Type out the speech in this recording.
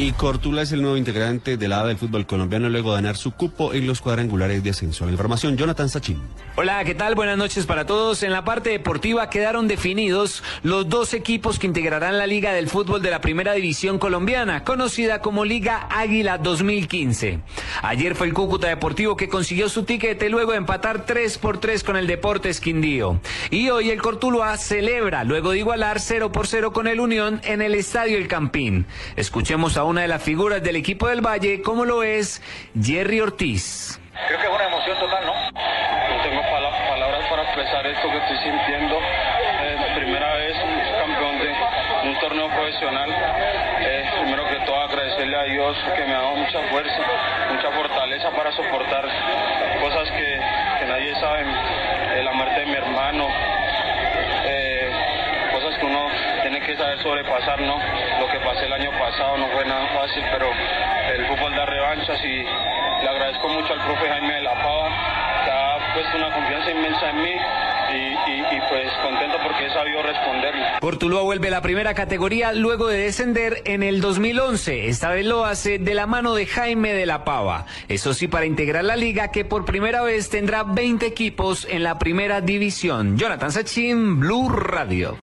Y Cortula es el nuevo integrante del lado del fútbol colombiano luego de ganar su cupo en los cuadrangulares de ascenso. La información, Jonathan Sachin. Hola, ¿qué tal? Buenas noches para todos. En la parte deportiva quedaron definidos los dos equipos que integrarán la Liga del Fútbol de la Primera División Colombiana, conocida como Liga Águila 2015. Ayer fue el Cúcuta Deportivo que consiguió su tiquete luego de empatar 3 por 3 con el Deportes Quindío. Y hoy el Cortuluá celebra luego de igualar 0 por 0 con el Unión en el Estadio El Campín. Escuchemos a una de las figuras del equipo del Valle, como lo es Jerry Ortiz. Creo que es una emoción total, ¿no? No tengo palabras para expresar esto que estoy sintiendo. Eh, primera vez campeón de un torneo profesional. Eh, primero que todo agradecerle a Dios que me ha dado mucha fuerza, mucha fortaleza para soportar cosas que, que nadie sabe. Eh, la muerte de mi hermano, cosas que uno tiene que saber sobrepasar, ¿no? Lo que pasé el año pasado no fue nada fácil, pero el fútbol da revanchas y le agradezco mucho al profe Jaime de la Pava, que ha puesto una confianza inmensa en mí. Y, pues contento porque he sabido responderle. Portulúa vuelve a la primera categoría luego de descender en el 2011. Esta vez lo hace de la mano de Jaime de la Pava. Eso sí, para integrar la liga que por primera vez tendrá 20 equipos en la primera división. Jonathan Sachin, Blue Radio.